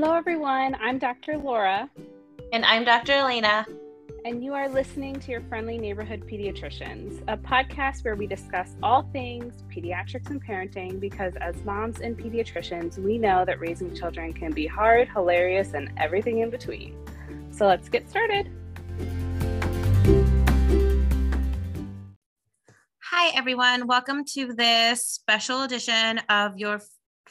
Hello, everyone. I'm Dr. Laura. And I'm Dr. Elena. And you are listening to your friendly neighborhood pediatricians, a podcast where we discuss all things pediatrics and parenting because, as moms and pediatricians, we know that raising children can be hard, hilarious, and everything in between. So let's get started. Hi, everyone. Welcome to this special edition of your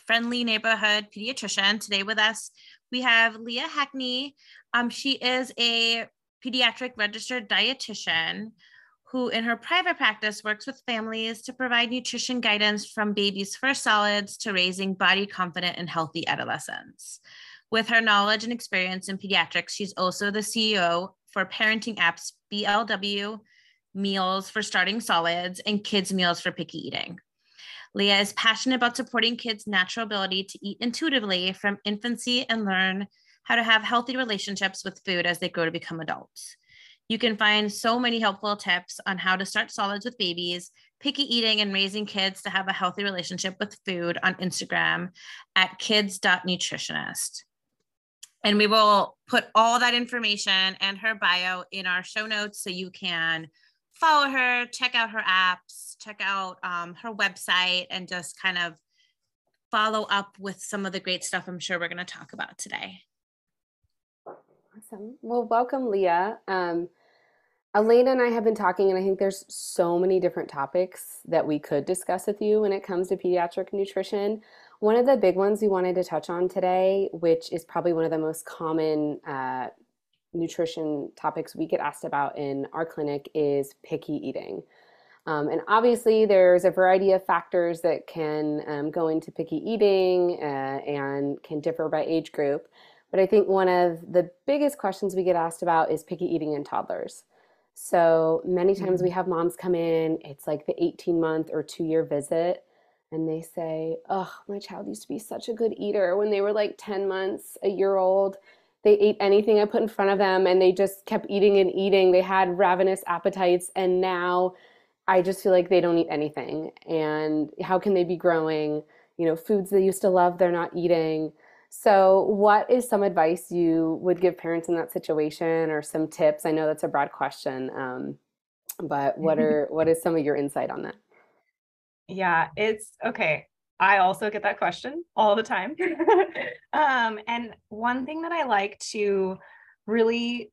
friendly neighborhood pediatrician. Today with us, we have Leah Hackney. Um, she is a pediatric registered dietitian who, in her private practice, works with families to provide nutrition guidance from babies' first solids to raising body confident and healthy adolescents. With her knowledge and experience in pediatrics, she's also the CEO for parenting apps BLW, Meals for Starting Solids, and Kids Meals for Picky Eating. Leah is passionate about supporting kids' natural ability to eat intuitively from infancy and learn how to have healthy relationships with food as they grow to become adults. You can find so many helpful tips on how to start solids with babies, picky eating, and raising kids to have a healthy relationship with food on Instagram at kids.nutritionist. And we will put all that information and her bio in our show notes so you can follow her, check out her apps, check out um, her website, and just kind of follow up with some of the great stuff I'm sure we're going to talk about today. Awesome. Well, welcome, Leah. Um, Elena and I have been talking, and I think there's so many different topics that we could discuss with you when it comes to pediatric nutrition. One of the big ones we wanted to touch on today, which is probably one of the most common uh, nutrition topics we get asked about in our clinic is picky eating. Um, and obviously, there's a variety of factors that can um, go into picky eating uh, and can differ by age group. But I think one of the biggest questions we get asked about is picky eating in toddlers. So many times we mm. have moms come in, it's like the 18 month or two year visit, and they say, Oh, my child used to be such a good eater when they were like 10 months, a year old they ate anything I put in front of them and they just kept eating and eating. They had ravenous appetites and now I just feel like they don't eat anything. And how can they be growing? You know, foods they used to love, they're not eating. So, what is some advice you would give parents in that situation, or some tips? I know that's a broad question, um, but what are what is some of your insight on that? Yeah, it's okay. I also get that question all the time. um, and one thing that I like to really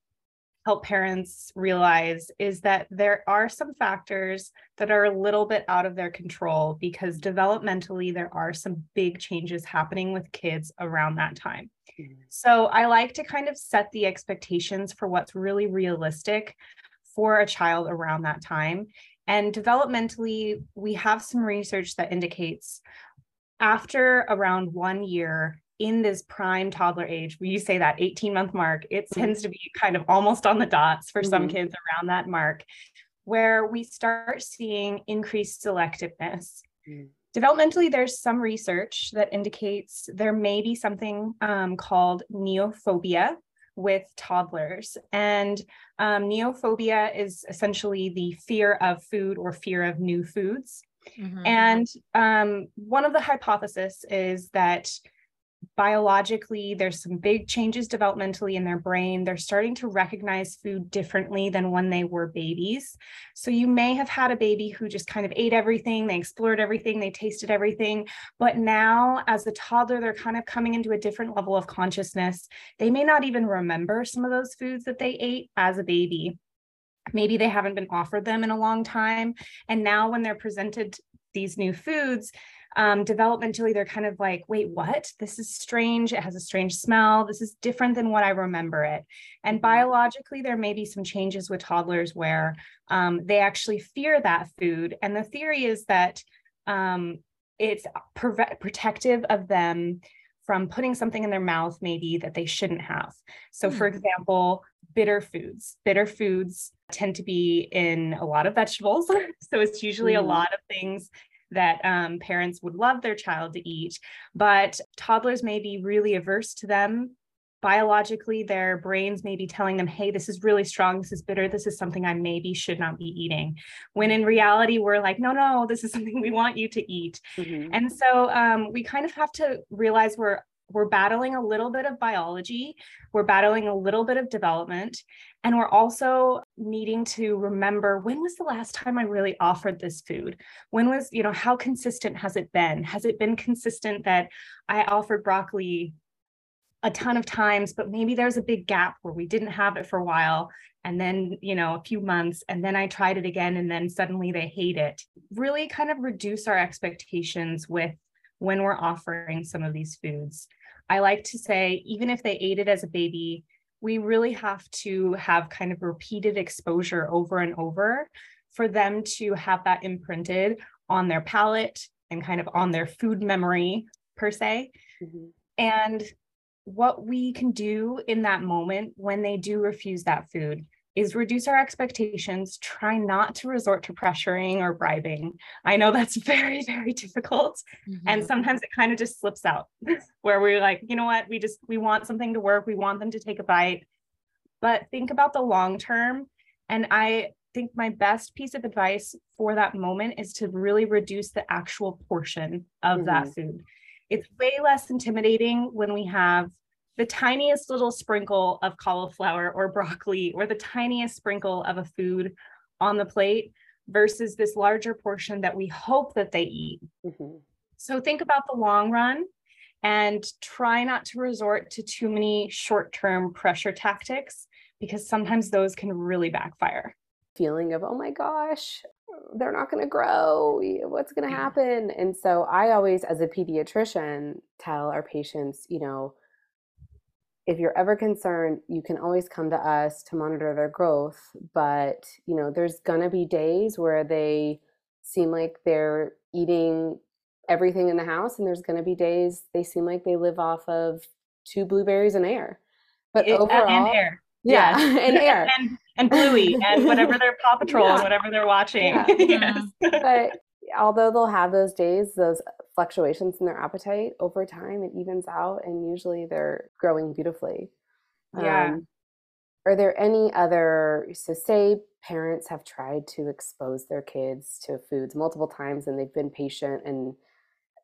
help parents realize is that there are some factors that are a little bit out of their control because developmentally there are some big changes happening with kids around that time. Mm-hmm. So I like to kind of set the expectations for what's really realistic for a child around that time. And developmentally, we have some research that indicates after around one year in this prime toddler age, you say that 18 month mark, it mm-hmm. tends to be kind of almost on the dots for mm-hmm. some kids around that mark, where we start seeing increased selectiveness. Mm-hmm. Developmentally, there's some research that indicates there may be something um, called neophobia with toddlers. And um, neophobia is essentially the fear of food or fear of new foods. Mm-hmm. And um, one of the hypotheses is that biologically there's some big changes developmentally in their brain. They're starting to recognize food differently than when they were babies. So you may have had a baby who just kind of ate everything they explored everything they tasted everything. But now as a toddler they're kind of coming into a different level of consciousness. They may not even remember some of those foods that they ate as a baby maybe they haven't been offered them in a long time. And now when they're presented these new foods um, developmentally they're kind of like wait what? This is strange. It has a strange smell. This is different than what i remember it. And mm-hmm. biologically there may be some changes with toddlers where um, they actually fear that food. And the theory is that um, it's pre- protective of them from putting something in their mouth maybe that they shouldn't have so mm. for example bitter foods. Bitter foods tend to be in a lot of vegetables. so it's usually mm. a lot of things that um, parents would love their child to eat, but toddlers may be really averse to them. Biologically, their brains may be telling them, hey, this is really strong, this is bitter, this is something I maybe should not be eating. When in reality, we're like, no, no, this is something we want you to eat. Mm-hmm. And so um, we kind of have to realize we're we're battling a little bit of biology, we're battling a little bit of development, and we're also needing to remember when was the last time I really offered this food? When was, you know, how consistent has it been? Has it been consistent that I offered broccoli a ton of times, but maybe there's a big gap where we didn't have it for a while. And then, you know, a few months, and then I tried it again, and then suddenly they hate it. Really kind of reduce our expectations with when we're offering some of these foods. I like to say, even if they ate it as a baby, we really have to have kind of repeated exposure over and over for them to have that imprinted on their palate and kind of on their food memory, per se. Mm-hmm. And what we can do in that moment when they do refuse that food is reduce our expectations, try not to resort to pressuring or bribing. I know that's very, very difficult. Mm-hmm. And sometimes it kind of just slips out where we're like, you know what, we just, we want something to work. We want them to take a bite. But think about the long term. And I think my best piece of advice for that moment is to really reduce the actual portion of mm-hmm. that food. It's way less intimidating when we have the tiniest little sprinkle of cauliflower or broccoli or the tiniest sprinkle of a food on the plate versus this larger portion that we hope that they eat. Mm-hmm. So think about the long run and try not to resort to too many short term pressure tactics because sometimes those can really backfire. Feeling of, oh my gosh, they're not going to grow. What's going to happen? And so I always, as a pediatrician, tell our patients, you know, if you're ever concerned, you can always come to us to monitor their growth. But, you know, there's going to be days where they seem like they're eating everything in the house, and there's going to be days they seem like they live off of two blueberries and air. But it, overall, and air. Yeah, and air. and, and Bluey and whatever their Paw Patrol yeah. and whatever they're watching. Yeah. yes. But although they'll have those days, those fluctuations in their appetite over time it evens out and usually they're growing beautifully yeah um, are there any other so say parents have tried to expose their kids to foods multiple times and they've been patient and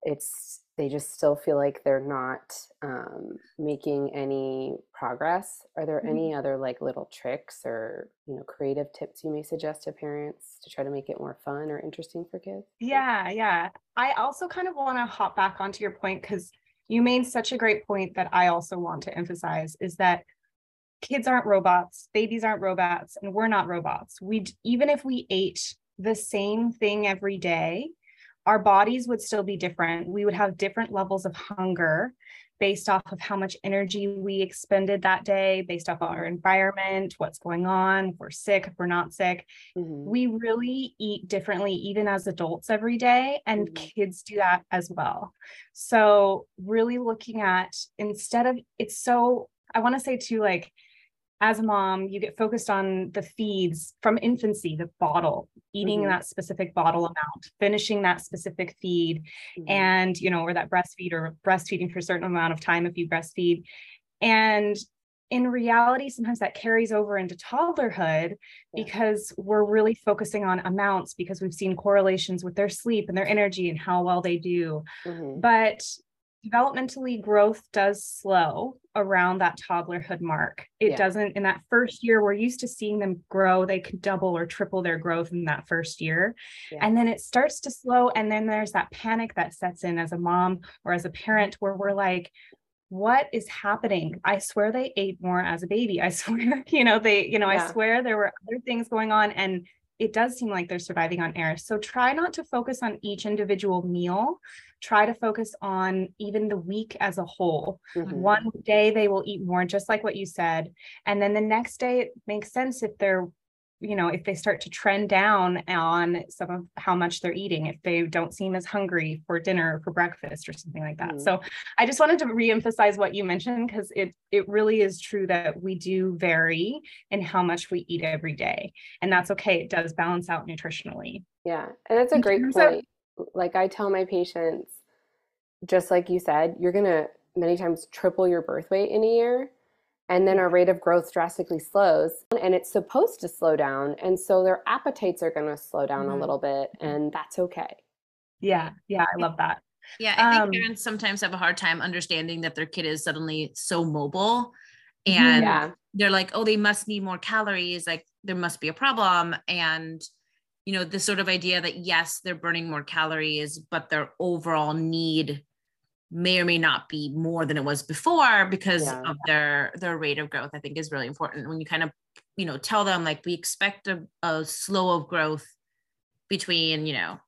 it's they just still feel like they're not um, making any progress. Are there mm-hmm. any other like little tricks or you know creative tips you may suggest to parents to try to make it more fun or interesting for kids? Yeah yeah. I also kind of want to hop back onto your point because you made such a great point that i also want to emphasize is that kids aren't robots babies aren't robots and we're not robots. We even if we ate the same thing every day our bodies would still be different. We would have different levels of hunger based off of how much energy we expended that day, based off our environment, what's going on, if we're sick, if we're not sick. Mm-hmm. We really eat differently, even as adults every day, and mm-hmm. kids do that as well. So, really looking at instead of it's so, I want to say too, like, as a mom, you get focused on the feeds from infancy, the bottle, eating mm-hmm. that specific bottle amount, finishing that specific feed, mm-hmm. and you know, or that breastfeed or breastfeeding for a certain amount of time if you breastfeed. And in reality, sometimes that carries over into toddlerhood yeah. because we're really focusing on amounts because we've seen correlations with their sleep and their energy and how well they do. Mm-hmm. But developmentally growth does slow around that toddlerhood mark it yeah. doesn't in that first year we're used to seeing them grow they could double or triple their growth in that first year yeah. and then it starts to slow and then there's that panic that sets in as a mom or as a parent where we're like what is happening i swear they ate more as a baby i swear you know they you know yeah. i swear there were other things going on and it does seem like they're surviving on air. So try not to focus on each individual meal. Try to focus on even the week as a whole. Mm-hmm. One day they will eat more, just like what you said. And then the next day, it makes sense if they're you know if they start to trend down on some of how much they're eating if they don't seem as hungry for dinner or for breakfast or something like that. Mm. so i just wanted to reemphasize what you mentioned because it it really is true that we do vary in how much we eat every day and that's okay. It does balance out nutritionally. Yeah and that's a in great point of- like i tell my patients just like you said you're gonna many times triple your birth weight in a year and then our rate of growth drastically slows and it's supposed to slow down and so their appetites are going to slow down mm-hmm. a little bit and that's okay yeah yeah i love that Yeah, I think Um, parents sometimes have a hard time understanding that their kid is suddenly so mobile Mhm. and Yeah. they're like, oh, they must need more calories. Like there must be a problem. And, you know, this sort of idea that yes, they're burning more calories, but their overall need may or may not be more than it was before because Yeah. of their their rate of growth i think is really important when you kind of you know tell them like we expect a, a slow of growth between you know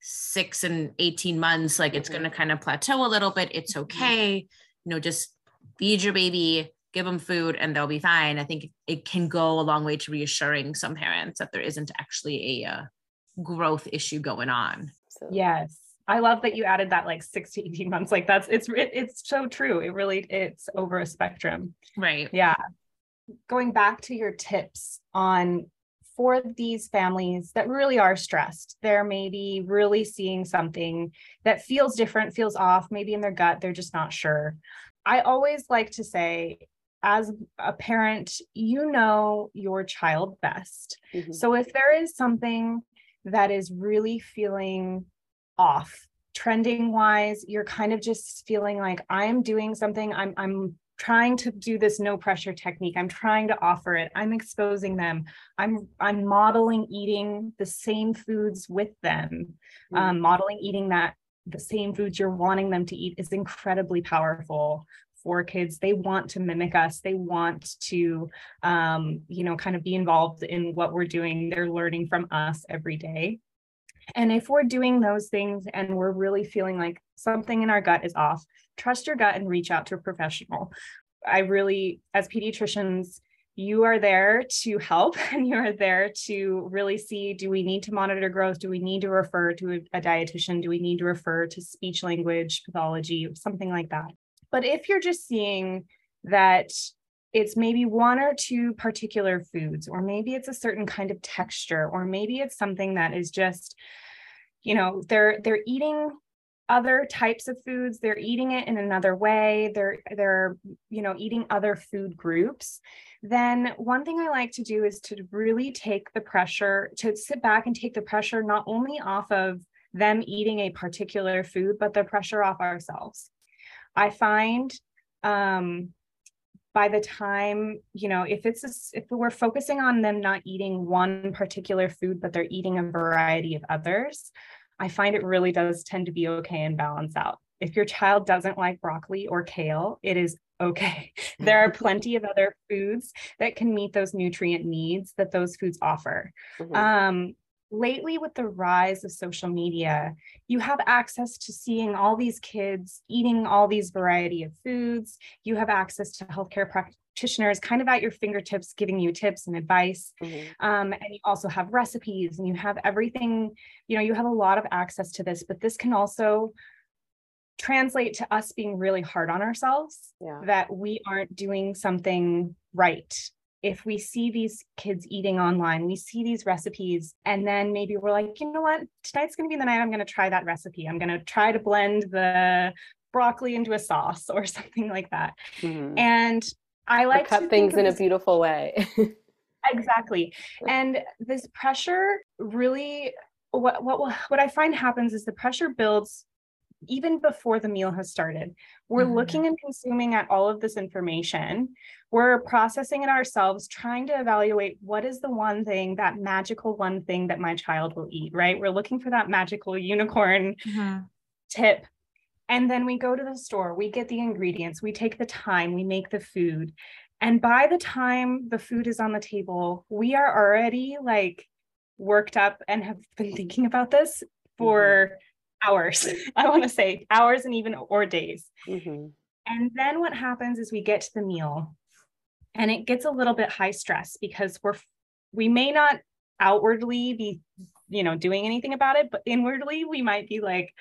six and 18 months like it's Mhm. going to kind of plateau a little bit it's okay you know just feed your baby give them food and they'll be fine i think it can go a long way to reassuring some parents that there isn't actually a uh, growth issue going on So, Yes. I love that you added that like six to 18 months. Like that's it's it, it's so true. It really it's over a spectrum. right Yeah. Going back to your tips on for these families that really are stressed, they're maybe really seeing something that feels different, feels off, maybe in their gut, they're just not sure. I always like to say, as a parent, you know your child best. mhm. So if there is something that is really feeling off, trending wise, you're kind of just feeling like I'm doing something, I'm I'm trying to do this no pressure technique. I'm trying to offer it. I'm exposing them. I'm I'm modeling eating the same foods with them. Mm. Um, modeling eating that the same foods you're wanting them to eat is incredibly powerful for kids they want to mimic us they want to um, you know kind of be involved in what we're doing they're learning from us every day and if we're doing those things and we're really feeling like something in our gut is off trust your gut and reach out to a professional. I really as pediatricians you are there to help and you are there to really see do we need to monitor growth? Do we need to refer to a, dietitian? Do we need to refer to speech language pathology something like that? But if you're just seeing that it's maybe one or two particular foods or maybe it's a certain kind of texture or maybe it's something that is just you know they're they're eating other types of foods they're eating it in another way they're they're you know eating other food groups then one thing i like to do is to really take the pressure to sit back and take the pressure not only off of them eating a particular food but the pressure off ourselves. I find um by the time you know if it's a if we're focusing on them not eating one particular food but they're eating a variety of others i find it really does tend to be okay and balance out. If your child doesn't like broccoli or kale it is okay. There are plenty of other foods that can meet those nutrient needs that those foods offer. Mhm. um, lately with the rise of social media you have access to seeing all these kids eating all these variety of foods you have access to healthcare practitioners kind of at your fingertips giving you tips and advice Mhm. um, and you also have recipes and you have everything you know you have a lot of access to this but this can also translate to us being really hard on ourselves Yeah. that we aren't doing something right if we see these kids eating online, we see these recipes, and then maybe we're like, you know what, tonight's going to be the night I'm going to try that recipe. I'm going to try to blend the broccoli into a sauce or something like that. Mhm. And I like to cut think things in a beautiful way. exactly and this pressure really what what will- what i find happens is the pressure builds even before the meal has started we're Mhm. looking and consuming at all of this information we're processing it ourselves trying to evaluate what is the one thing that magical one thing that my child will eat right we're looking for that magical unicorn tip. And then we go to the store, we get the ingredients, we take the time, we make the food. And by the time the food is on the table, we are already like worked up and have been thinking about this for hours. I want to say hours and even or days. Mhm. And then what happens is we get to the meal and it gets a little bit high stress because we're we may not outwardly be you know doing anything about it but inwardly we might be like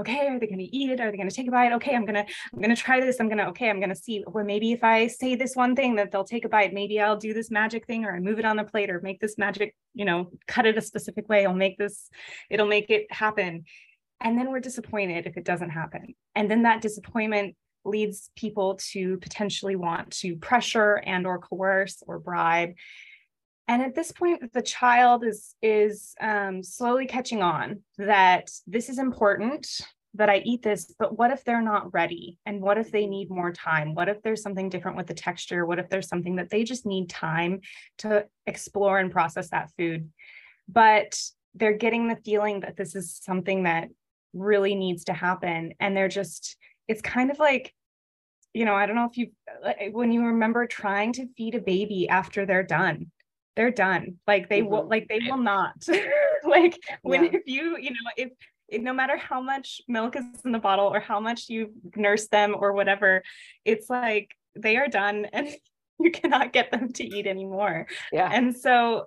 okay are they going to eat it are they going to take a bite okay i'm going to i'm going to try this i'm going to okay i'm going to see well maybe if i say this one thing that they'll take a bite maybe i'll do this magic thing or i move it on the plate or make this magic you know cut it a specific way i'll make this it'll make it happen and then we're disappointed if it doesn't happen and then that disappointment leads people to potentially want to pressure and or coerce or bribe and at this point the child is is um, slowly catching on that this is important that I eat this, but what if they're not ready? And what if they need more time? What if there's something different with the texture? What if there's something that they just need time to explore and process that food? But they're getting the feeling that this is something that really needs to happen. And they're just, it's kind of like, you know, I don't know if you, when you remember trying to feed a baby after they're done, they're done. Like they mm-hmm. will, like they will not. like when yeah. if you, you know, if no matter how much milk is in the bottle or how much you nurse them or whatever, it's like they are done and you cannot get them to eat anymore. Yeah. And so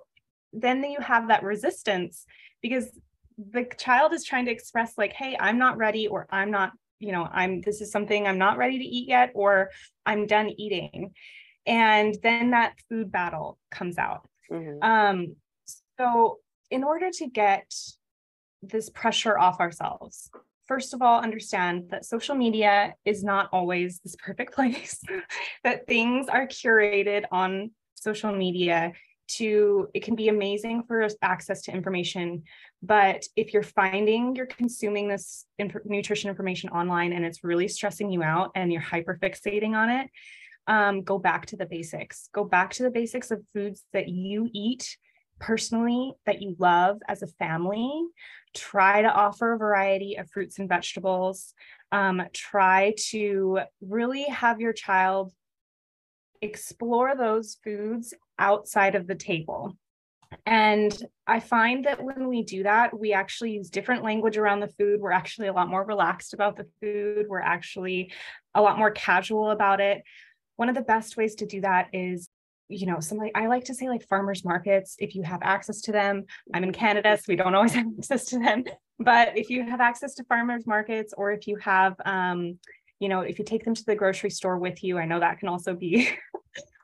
then you have that resistance because the child is trying to express like, hey, I'm not ready or I'm not, you know, I'm this is something I'm not ready to eat yet or I'm done eating. And then that food battle comes out. Mm-hmm. Um, so in order to get this pressure off ourselves. First of all, understand that social media is not always this perfect place, that things are curated on social media to it can be amazing for access to information but if you're finding you're consuming this nutrition information online and it's really stressing you out and you're hyper fixating on it um, go back to the basics go back to the basics of foods that you eat personally that you love as a family try to offer a variety of fruits and vegetables. Um, try to really have your child explore those foods outside of the table. And I find that when we do that, we actually use different language around the food. We're actually a lot more relaxed about the food. We're actually a lot more casual about it. One of the best ways to do that is you know, some I like to say like farmers markets, if you have access to them. I'm in Canada, so we don't always have access to them. But if you have access to farmers markets, or if you have, um, you know, if you take them to the grocery store with you, I know that can also be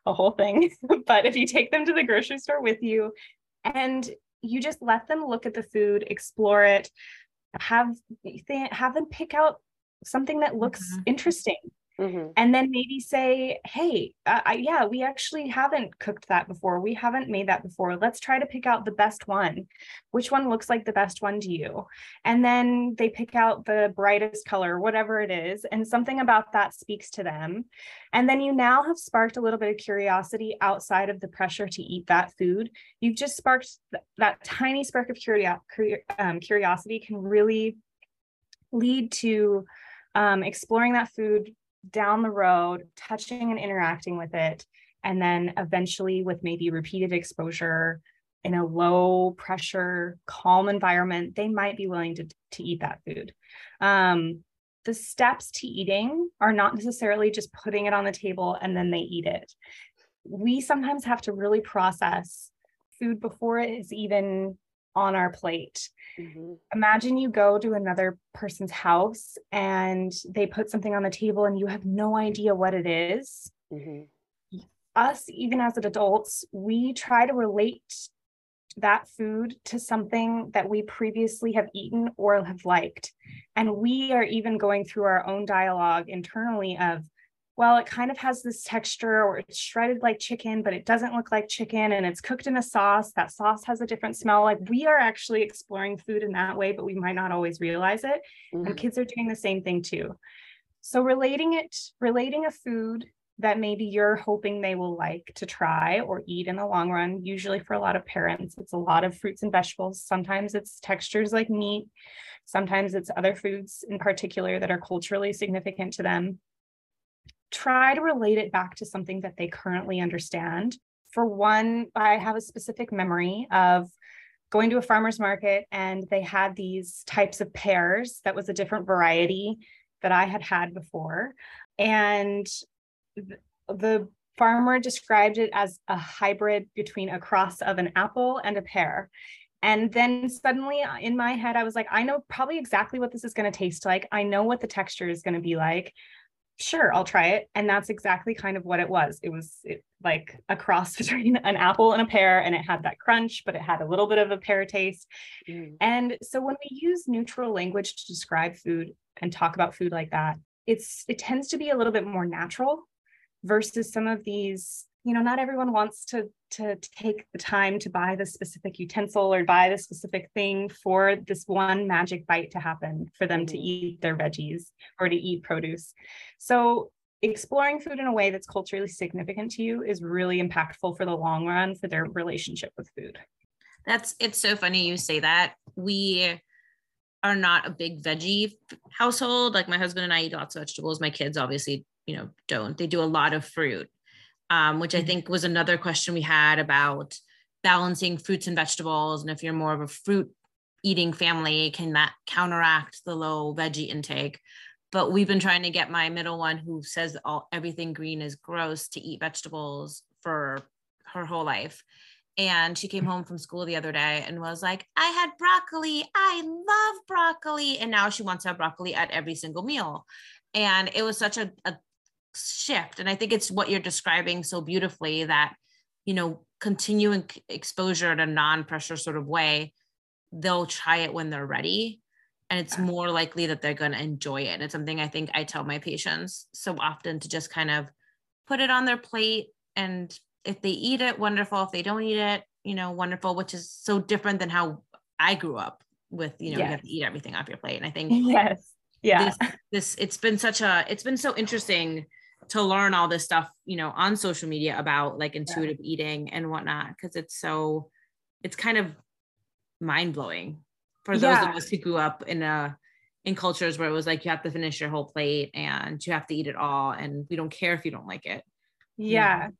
a whole thing. but if you take them to the grocery store with you and you just let them look at the food, explore it, have have them pick out something that looks mm-hmm. interesting Mm-hmm. And then maybe say, hey, uh, I, yeah, we actually haven't cooked that before. We haven't made that before. Let's try to pick out the best one. Which one looks like the best one to you? And then they pick out the brightest color, whatever it is. And something about that speaks to them. And then you now have sparked a little bit of curiosity outside of the pressure to eat that food. You've just sparked th- that tiny spark of curio- um, curiosity can really lead to um, exploring that food down the road, touching and interacting with it, and then eventually with maybe repeated exposure in a low pressure, calm environment, they might be willing to, to eat that food. Um, the steps to eating are not necessarily just putting it on the table and then they eat it. We sometimes have to really process food before it is even on our plate. Mm-hmm. Imagine you go to another person's house and they put something on the table and you have no idea what it is. Mm-hmm. Us, even as adults, we try to relate that food to something that we previously have eaten or have liked. And we are even going through our own dialogue internally of, well, it kind of has this texture or it's shredded like chicken, but it doesn't look like chicken and it's cooked in a sauce. That sauce has a different smell. Like we are actually exploring food in that way, but we might not always realize it. Mm-hmm. And kids are doing the same thing too. So relating it, relating a food that maybe you're hoping they will like to try or eat in the long run. Usually, for a lot of parents, it's a lot of fruits and vegetables. Sometimes it's textures like meat. Sometimes it's other foods in particular that are culturally significant to them try to relate it back to something that they currently understand. For one, I have a specific memory of going to a farmer's market and they had these types of pears that was a different variety that I had had before. And the farmer described it as a hybrid between a cross of an apple and a pear. And then suddenly uh, in my head, I was like, I know probably exactly what this is going to taste like. I know what the texture is going to be like sure, I'll try it. And that's exactly kind of what it was. It was it, like a cross between an apple and a pear, and it had that crunch, but it had a little bit of a pear taste. Mm. And so when we use neutral language to describe food and talk about food like that, it's it tends to be a little bit more natural versus some of these, you know, not everyone wants to to take the time to buy the specific utensil or buy the specific thing for this one magic bite to happen for them to Mhm. eat their veggies or to eat produce. So exploring food in a way that's culturally significant to you is really impactful for the long run for their relationship with food. That's it's so funny you say that. We are not a big veggie household. Like my husband and I eat lots of vegetables. My kids obviously, you know, don't. They do a lot of fruit, um, which I Mhm. think was another question we had about balancing fruits and vegetables. And if you're more of a fruit eating family, can that counteract the low veggie intake? But we've been trying to get my middle one, who says all everything green is gross, to eat vegetables for her whole life. And she came home from school the other day and was like, I had broccoli. I love broccoli. And now she wants to have broccoli at every single meal. And it was such a, a shift. And I think it's what you're describing so beautifully that, you know, continuing exposure in a non pressure sort of way, they'll try it when they're ready. And it's more likely that they're going to enjoy it. And it's something I think I tell my patients so often to just kind of put it on their plate and if they eat it wonderful if they don't eat it you know wonderful which is so different than how i grew up with you know you have to eat everything off your plate and i think Yes. Yeah. this, this it's been such a it's been so interesting to learn all this stuff you know on social media about like intuitive eating and whatnot because it's so it's kind of mind-blowing for those Yeah. of us who grew up in a in cultures where it was like you have to finish your whole plate and you have to eat it all and we don't care if you don't like it Yeah.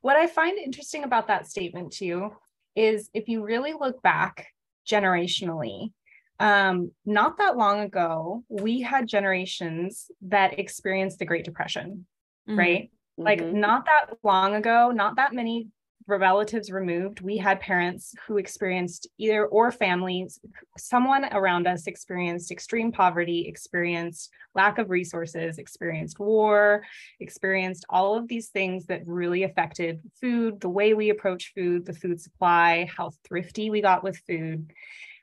What I find interesting about that statement too is if you really look back generationally, um, not that long ago, we had generations that experienced the Great Depression, Mhm. right? Like Mhm. not that long ago, not that many relatives removed, we had parents who experienced either or families, someone around us experienced extreme poverty, experienced lack of resources, experienced war, experienced all of these things that really affected food, the way we approach food, the food supply, how thrifty we got with food.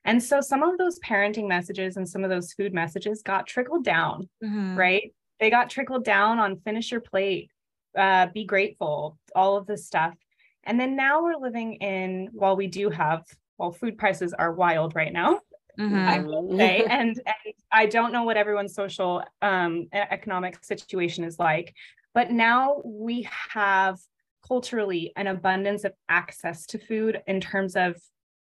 And so some of those parenting messages and some of those food messages got trickled down Mhm. right? They got trickled down on finish your plate, uh, be grateful, all of this stuff. And then now we're living in, while we do have, well, food prices are wild right now, I Mhm. will say, and, and I don't know what everyone's social um, economic situation is like, but now we have culturally an abundance of access to food in terms of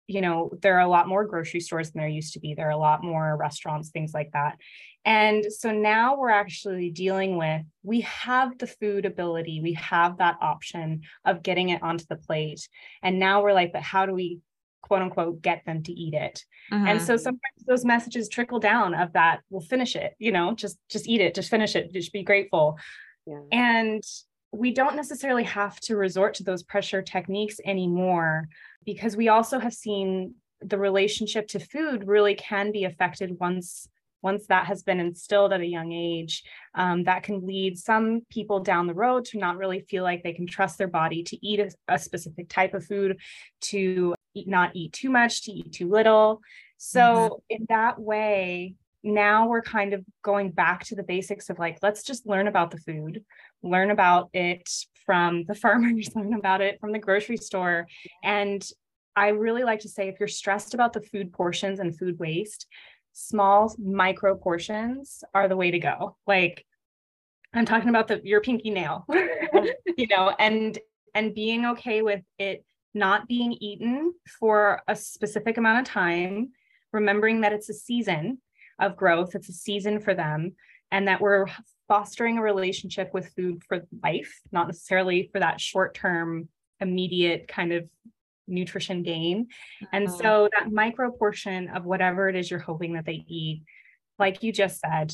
you know there are a lot more grocery stores than there used to be. There are a lot more restaurants things like that. And so now we're actually dealing with we have the food ability we have that option of getting it onto the plate. And now we're like but how do we quote unquote get them to eat it? And Mhm. so sometimes those messages trickle down of that we'll finish it you know just just eat it just finish it just be grateful. Yeah. and we don't necessarily have to resort to those pressure techniques anymore because we also have seen the relationship to food really can be affected once once that has been instilled at a young age. Um, that can lead some people down the road to not really feel like they can trust their body to eat a, a specific type of food to eat, not eat too much to eat too little. So in that way now we're kind of going back to the basics of like let's just learn about the food learn about it from the farmers learn about it from the grocery store. And i really like to say if you're stressed about the food portions and food waste small micro portions are the way to go. Like i'm talking about the your pinky nail you know and and being okay with it not being eaten for a specific amount of time remembering that it's a season of growth. It's a season for them and that we're fostering a relationship with food for life not necessarily for that short term immediate kind of nutrition gain. And Mhm. so that micro portion of whatever it is you're hoping that they eat like you just said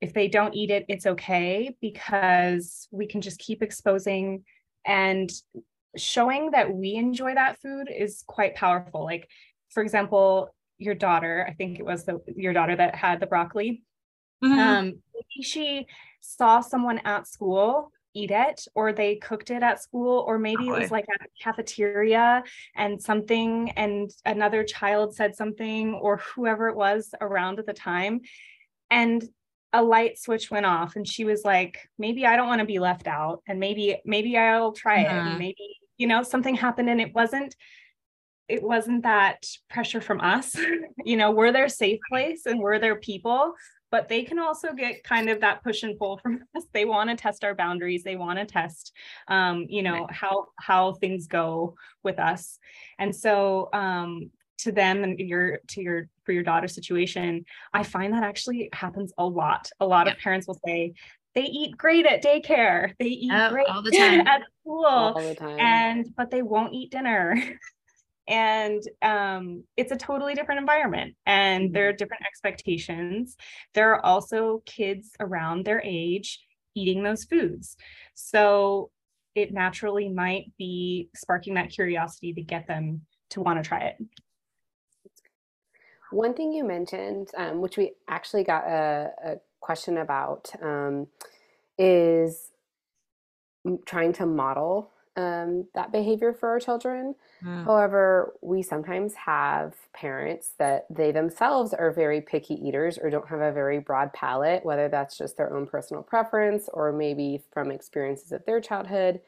if they don't eat it it's okay because we can just keep exposing and showing that we enjoy that food is quite powerful. Like for example your daughter i think it was the your daughter that had the broccoli. Mhm. um maybe she saw someone at school eat it or they cooked it at school or maybe it was like at a cafeteria and something and another child said something or whoever it was around at the time. And a light switch went off and she was like maybe i don't want to be left out and maybe maybe i'll try it and maybe you know something happened and it wasn't it wasn't that pressure from us. You know we're their safe place and we're their people but they can also get kind of that push and pull from us. They want to test our boundaries. They want to test um, you know how how things go with us. And so um, to them and your to your for your daughter situation i find that actually happens a lot. A lot yep. of parents will say they eat great at daycare. They eat oh, great all the time. at school. All the time. and but they won't eat dinner and um, it's a totally different environment and mm-hmm. there are different expectations. There are also kids around their age eating those foods. So it naturally might be sparking that curiosity to get them to want to try it. One thing you mentioned, um, which we actually got a, a question about, um, is trying to model um, that behavior for our children. Mm. However, we sometimes have parents that they themselves are very picky eaters or don't have a very broad palate, whether that's just their own personal preference or maybe from experiences of their childhood.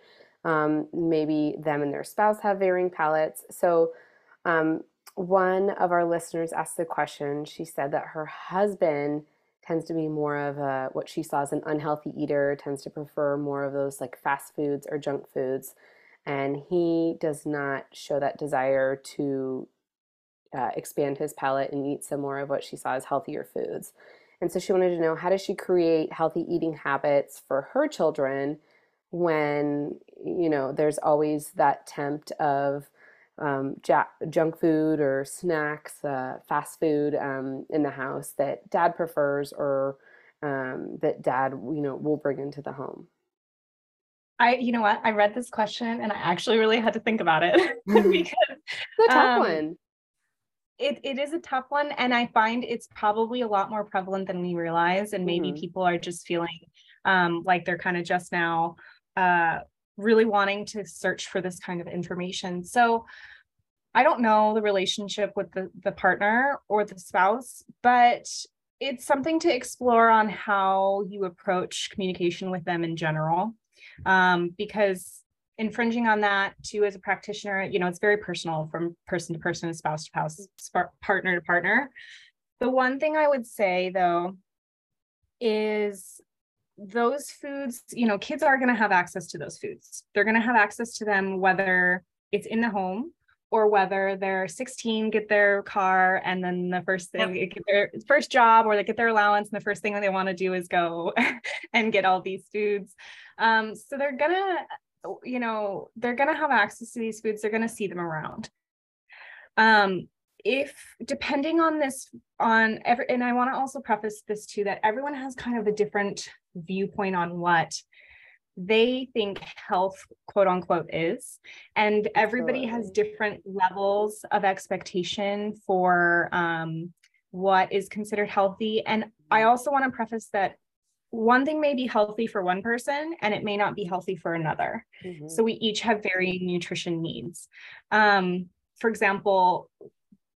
Um, maybe them and their spouse have varying palates. So, um, one of our listeners asked the question. She said that her husband tends to be more of a what she saw as an unhealthy eater, tends to prefer more of those like fast foods or junk foods, and he does not show that desire to uh, expand his palate and eat some more of what she saw as healthier foods. And so she wanted to know how does she create healthy eating habits for her children when you know there's always that tempt of um, junk food or snacks, uh, fast food um, in the house that dad prefers or um, that dad, you know, will bring into the home? I, you know what, I read this question and I actually really had to think about it because it's a tough um, one. It, it is a tough one. And I find it's probably a lot more prevalent than we realize. And maybe mm-hmm. people are just feeling um, like they're kind of just now uh, really wanting to search for this kind of information. So I don't know the relationship with the, the partner or the spouse, but it's something to explore on how you approach communication with them in general. Um, because infringing on that too as a practitioner, you know, it's very personal from person to person, spouse to spouse, partner to partner. The one thing I would say though is those foods, you know, kids are going to have access to those foods. They're going to have access to them whether it's in the home or whether they're 16, get their car, and then the first thing, yep. get their first job, or they get their allowance, and the first thing that they want to do is go and get all these foods. Um, so they're gonna, you know, they're gonna have access to these foods. They're gonna see them around. Um, if depending on this on every and i want to also preface this too that everyone has kind of a different viewpoint on what they think health quote unquote is. And everybody has different levels of expectation for um, what is considered healthy. And i mm-hmm. also want to preface that one thing may be healthy for one person and it may not be healthy for another. Mm-hmm. so we each have varying nutrition needs. Um, for example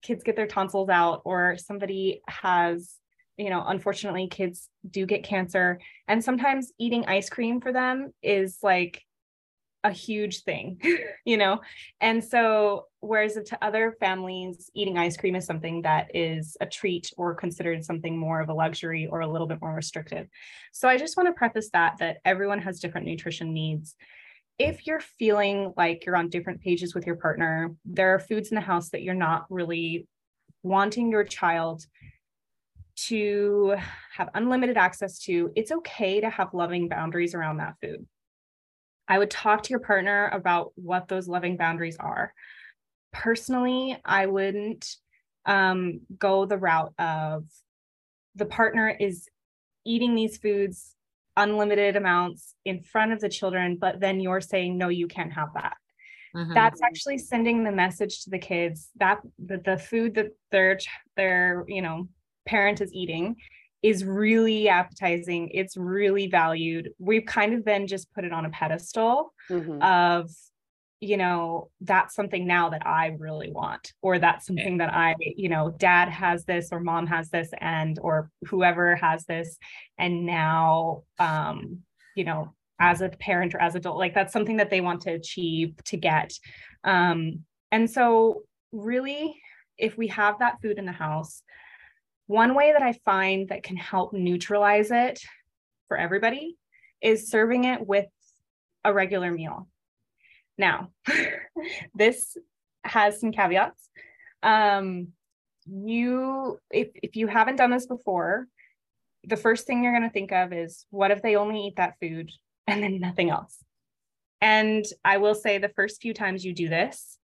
kids get their tonsils out or somebody has you know unfortunately kids do get cancer and sometimes eating ice cream for them is like a huge thing you know? And so whereas to other families eating ice cream is something that is a treat or considered something more of a luxury or a little bit more restrictive. So i just want to preface that that everyone has different nutrition needs. If you're feeling like you're on different pages with your partner, there are foods in the house that you're not really wanting your child to have unlimited access to, it's okay to have loving boundaries around that food. I would talk to your partner about what those loving boundaries are. Personally, I wouldn't um, go the route of the partner is eating these foods unlimited amounts in front of the children, but then you're saying, no, you can't have that. Mm-hmm. That's actually sending the message to the kids that the, the food that their their you know parent is eating is really appetizing. It's really valued. We've kind of then just put it on a pedestal mm-hmm. of you know that's something now that i really want or that's something that i you know dad has this or mom has this and or whoever has this and now um you know as a parent or as adult like that's something that they want to achieve to get um, and so really if we have that food in the house one way that i find that can help neutralize it for everybody is serving it with a regular meal now this has some caveats um, you if, if you haven't done this before the first thing you're going to think of is what if they only eat that food and then nothing else. And I will say the first few times you do this,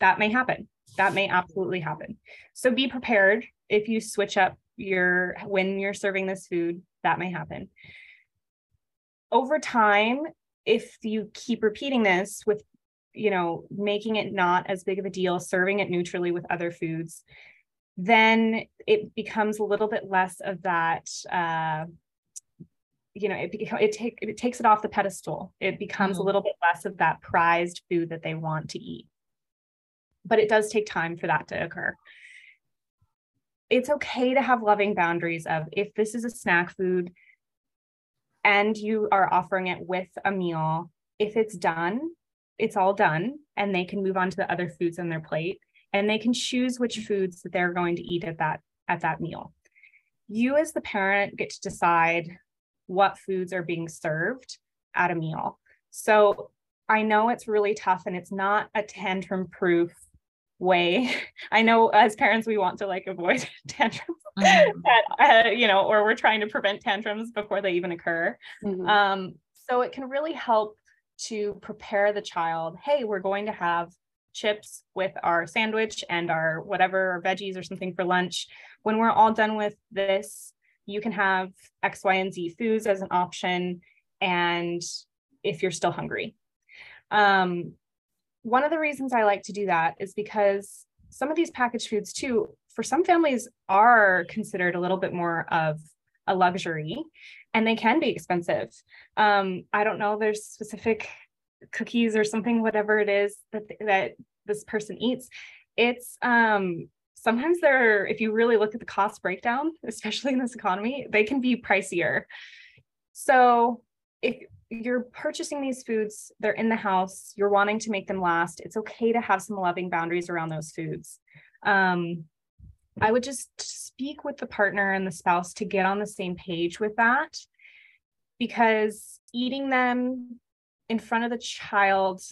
that may happen. That may absolutely happen. So be prepared if you switch up your when you're serving this food, that may happen. Over time, if you keep repeating this with you know, making it not as big of a deal, serving it neutrally with other foods, then it becomes a little bit less of that uh, you know it it take it takes it off the pedestal it becomes mm-hmm. a little bit less of that prized food that they want to eat but it does take time for that to occur it's okay to have loving boundaries of if this is a snack food and you are offering it with a meal if it's done it's all done and they can move on to the other foods on their plate and they can choose which foods that they're going to eat at that at that meal you as the parent get to decide what foods are being served at a meal. So I know it's really tough and it's not a tantrum proof way. I know as parents, we want to like avoid tantrums, mm-hmm. that, uh, you know, or we're trying to prevent tantrums before they even occur. Mm-hmm. Um, so it can really help to prepare the child hey, we're going to have chips with our sandwich and our whatever or veggies or something for lunch. When we're all done with this, you can have X, Y, and Z foods as an option. And if you're still hungry. Um, one of the reasons I like to do that is because some of these packaged foods, too, for some families, are considered a little bit more of a luxury and they can be expensive. Um, I don't know, there's specific cookies or something, whatever it is that, that this person eats. It's um, sometimes they're, if you really look at the cost breakdown, especially in this economy, they can be pricier. So if you're purchasing these foods, they're in the house, you're wanting to make them last, it's okay to have some loving boundaries around those foods. Um, I would just speak with the partner and the spouse to get on the same page with that because eating them in front of the child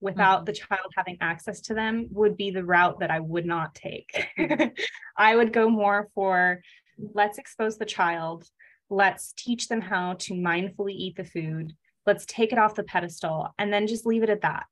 without mm-hmm. the child having access to them would be the route that I would not take. Mm-hmm. I would go more for let's expose the child, let's teach them how to mindfully eat the food, let's take it off the pedestal, and then just leave it at that.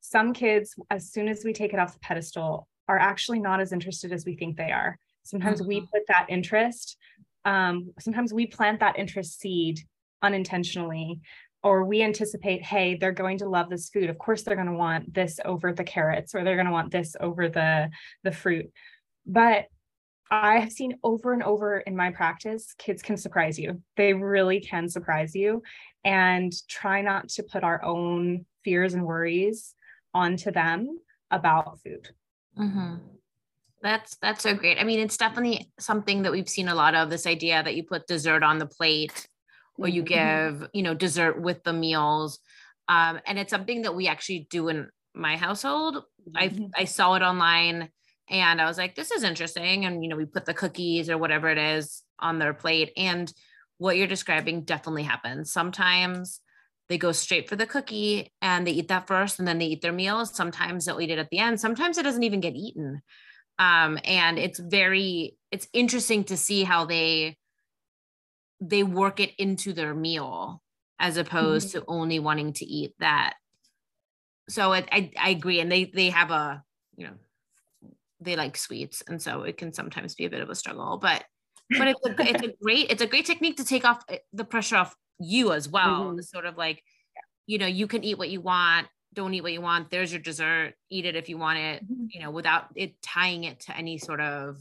Some kids, as soon as we take it off the pedestal, are actually not as interested as we think they are. Sometimes mm-hmm. we put that interest, um, sometimes we plant that interest seed unintentionally or we anticipate hey they're going to love this food of course they're going to want this over the carrots or they're going to want this over the the fruit but i have seen over and over in my practice kids can surprise you they really can surprise you and try not to put our own fears and worries onto them about food mm-hmm. that's that's so great i mean it's definitely something that we've seen a lot of this idea that you put dessert on the plate or you mm-hmm. give you know dessert with the meals um, and it's something that we actually do in my household mm-hmm. i i saw it online and i was like this is interesting. And you know we put the cookies or whatever it is on their plate. And what you're describing definitely happens. Sometimes they go straight for the cookie and they eat that first and then they eat their meal. sometimes they'll eat it at the end. Sometimes it doesn't even get eaten. Um, and it's very it's interesting to see how they they work it into their meal as opposed mm-hmm. to only wanting to eat that. So it, I, I agree. And they they have a you know they like sweets and so it can sometimes be a bit of a struggle but but it's a, it's a great it's a great technique to take off eh, the pressure off you as well mm-hmm. sort of like you know you can eat what you want don't eat what you want there's your dessert eat it if you want it mm-hmm. you know without it tying it to any sort of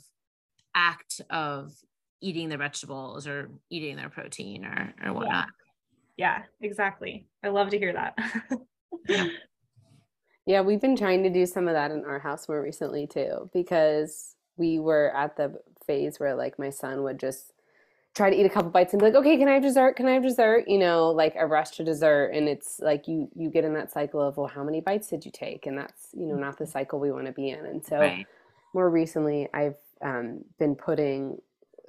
act of eating their vegetables or eating their protein or or whatnot. Yeah, yeah exactly. I love to hear that. yeah. Yeah, we've been trying to do some of that in our house more recently too, because we were at the phase where like my son would just try to eat a couple bites and be like, okay, can I have dessert? Can I have dessert? You know, like a rush to dessert. And it's like you you get in that cycle of, well, how many bites did you take? And that's, you know, not the cycle we want to be in. And so Right. more recently I've um, been putting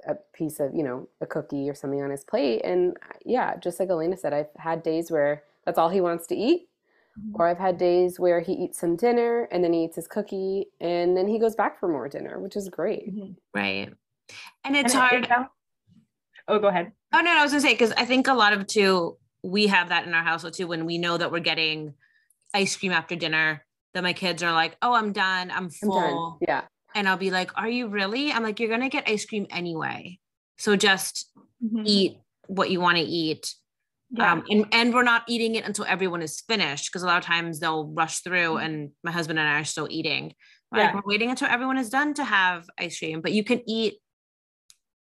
a piece of, you know, a cookie or something on his plate. And uh, yeah, just like Elena said, I've had days where that's all he wants to eat. Or I've had days where he eats some dinner and then he eats his cookie and then he goes back for more dinner, which is great. Mhm. Right. And And it's it- hard. it oh, go ahead. Oh no, no, I was gonna say because I think a lot of too we have that in our household too when we know that we're getting ice cream after dinner. That my kids are like, "Oh, I'm done. I'm I'm full," done. Yeah. and I'll be like, "Are you really?" I'm like, "You're gonna get ice cream anyway, so just Mhm. eat what you want to eat." Yeah. Um, and and we're not eating it until everyone is finished because a lot of times they'll rush through, Mhm. and my husband and I are still eating. We're like, we're waiting until everyone is done to have ice cream, but you can eat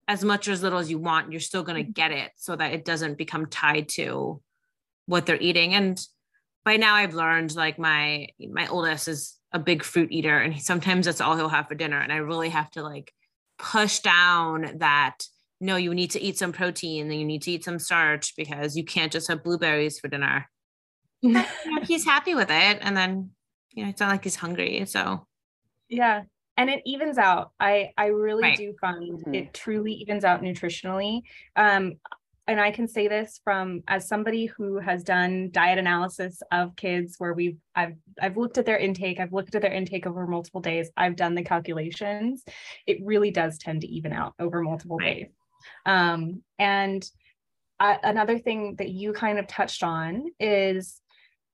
as much or as little as you want. You're still going to Mhm. get it so that it doesn't become tied to what they're eating. And by now, I've learned like my my oldest is a big fruit eater, and he, sometimes that's all he'll have for dinner. And I really have to like push down that no, you need to eat some protein, then you need to eat some starch because you can't just have blueberries for dinner. But, you know, he's happy with it, and then you know it's not like he's hungry. So yeah and it evens out i i really Right. do find Mhm. it truly evens out nutritionally um and i can say this from as somebody who has done diet analysis of kids where we've i've i've looked at their intake i've looked at their intake over multiple days i've done the calculations it really does tend to even out over multiple Right. days um and I, another thing that you kind of touched on is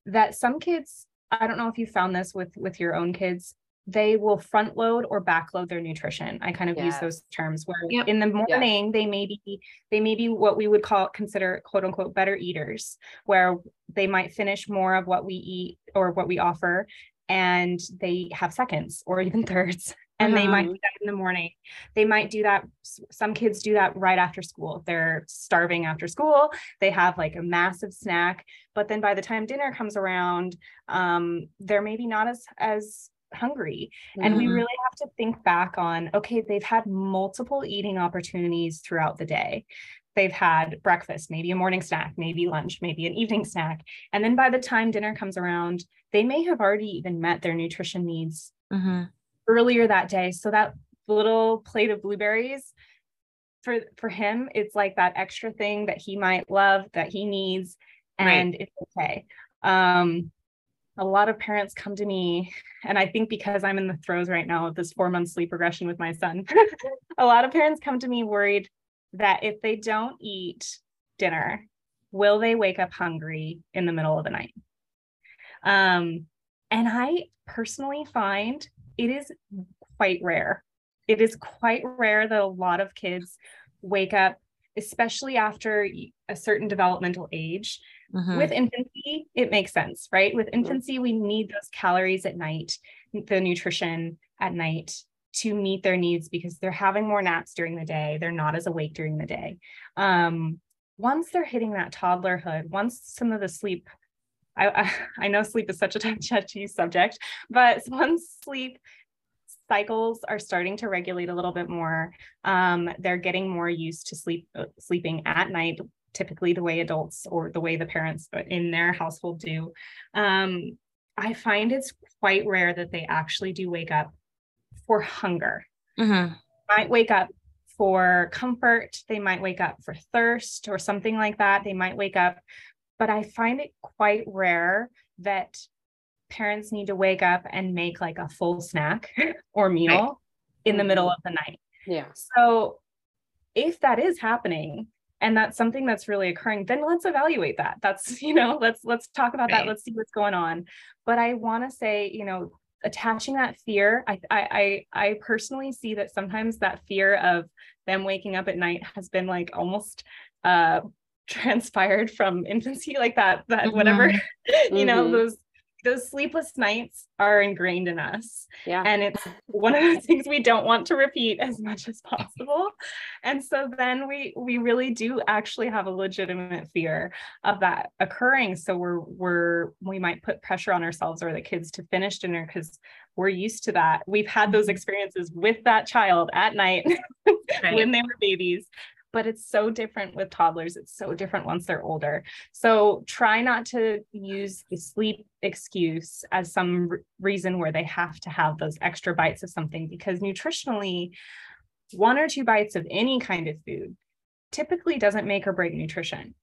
that some kids i don't know if you found this with with your own kids they will front load or back load their nutrition. I kind of use those terms where Yep. in the morning they may be they may be what we would call consider quote unquote better eaters where they might finish more of what we eat or what we offer and they have seconds or even thirds and they might Mhm. do that in the morning. They might do that some kids do that right after school. They're starving after school. They have like a massive snack. But then by the time dinner comes around um they're maybe not as as hungry. And we Mhm. really have to think back on okay they've had multiple eating opportunities throughout the day. They've had breakfast maybe a morning snack maybe lunch maybe an evening snack. And then by the time dinner comes around they may have already even met their nutrition needs Mhm. Earlier that day. So that little plate of blueberries for for him, it's like that extra thing that he might love that he needs, Right. and it's okay. Um, a lot of parents come to me, and I think because I'm in the throes right now of this four month sleep regression with my son, a lot of parents come to me worried that if they don't eat dinner, will they wake up hungry in the middle of the night? Um, and I personally find it is quite rare. It is quite rare that a lot of kids wake up, especially after a certain developmental age. Mhm. With infancy, it makes sense, right? With infancy, we need those calories at night, the nutrition at night to meet their needs because they're having more naps during the day. They're not as awake during the day. Um, once they're hitting that toddlerhood, once some of the sleep, I, I, I know sleep is such a touchy subject, but once sleep cycles are starting to regulate a little bit more, um, they're getting more used to sleep uh, sleeping at night typically the way adults or the way the parents in their household do. Um, I find it's quite rare that they actually do wake up for hunger. Mhm. Might wake up for comfort, they might wake up for thirst or something like that. They might wake up, but I find it quite rare that parents need to wake up and make like a full snack or meal in the middle Mhm. of the night. Yeah. So if that is happening and that's something that's really occurring, then let's evaluate that. That's, you know, let's let's talk about that. Let's see what's going on. But I want to say, you know, attaching that fear, I I I I personally see that sometimes that fear of them waking up at night has been like almost uh transpired from infancy, like that, that whatever, you know, Mhm. those those sleepless nights are ingrained in us Yeah. and it's one of the things we don't want to repeat as much as possible and so then we we really do actually have a legitimate fear of that occurring so we're we're we might put pressure on ourselves or the kids to finish dinner because we're used to that we've had those Mhm. experiences with that child at night Right. when they were babies but it's so different with toddlers. It's so different once they're older. So try not to use the sleep excuse as some reason where they have to have those extra bites of something because nutritionally, one or two bites of any kind of food typically doesn't make or break nutrition.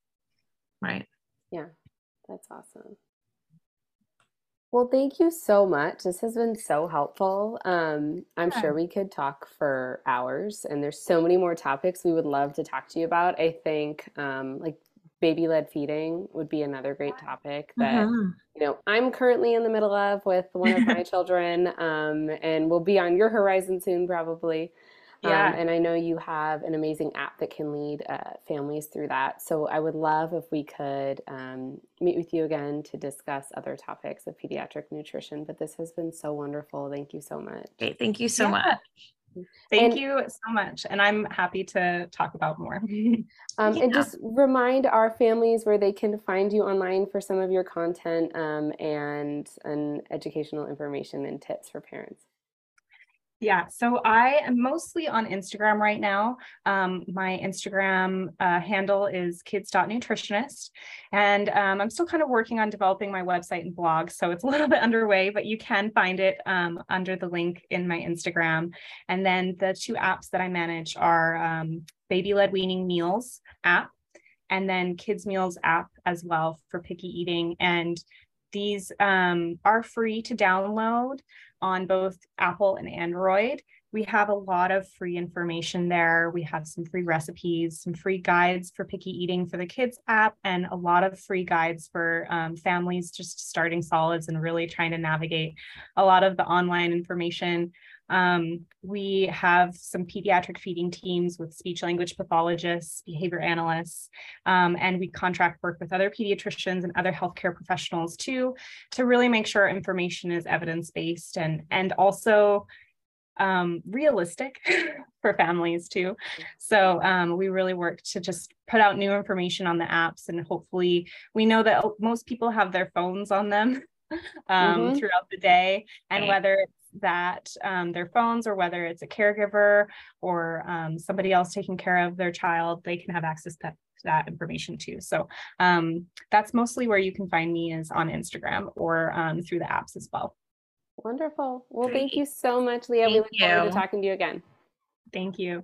Right. Yeah, that's awesome. Well, thank you so much. This has been so helpful. Um, I'm Yeah. sure we could talk for hours, and there's so many more topics we would love to talk to you about. I think um, like baby-led feeding would be another great topic that Mhm. you know I'm currently in the middle of with one of my children, um, and will be on your horizon soon, probably. Um, Yeah. and I know you have an amazing app that can lead uh, families through that. So I would love if we could um, meet with you again to discuss other topics of pediatric nutrition. But this has been so wonderful. Thank you so much. Great. Thank you so Yeah. much. Thank And- you so much. And I'm happy to talk about more. Um, And just remind our families where they can find you online for some of your content um, and, and educational information and tips for parents. Yeah, so I am mostly on Instagram right now. Um, my Instagram uh, handle is kids.nutritionist. And um, I'm still kind of working on developing my website and blog. So it's a little bit underway, but you can find it um, under the link in my Instagram. And then the two apps that I manage are um, Baby Led Weaning Meals app and then Kids Meals app as well for picky eating. And these um, are free to download on both Apple and Android. We have a lot of free information there. We have some free recipes, some free guides for picky eating for the kids app, and a lot of free guides for um, families just starting solids and really trying to navigate a lot of the online information. Um, we have some pediatric feeding teams with speech language pathologists, behavior analysts, um, and we contract work with other pediatricians and other healthcare professionals too to really make sure information is evidence-based and and also um, realistic for families too. So um, we really work to just put out new information on the apps and hopefully we know that most people have their phones on them um, Mhm. throughout the day and whether it's that um, their phones or whether it's a caregiver or um, somebody else taking care of their child, they can have access to that, information too. So um, that's mostly where you can find me is on Instagram or um, through the apps as well. Wonderful. Well, thank you so much, Leah. we Thank look forward to talking to you again. Thank you.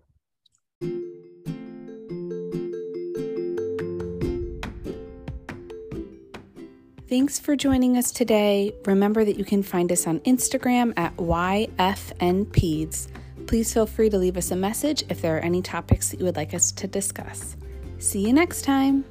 Thanks for joining us today. Remember that you can find us on Instagram at YFNPeds. Please feel free to leave us a message if there are any topics that you would like us to discuss. See you next time.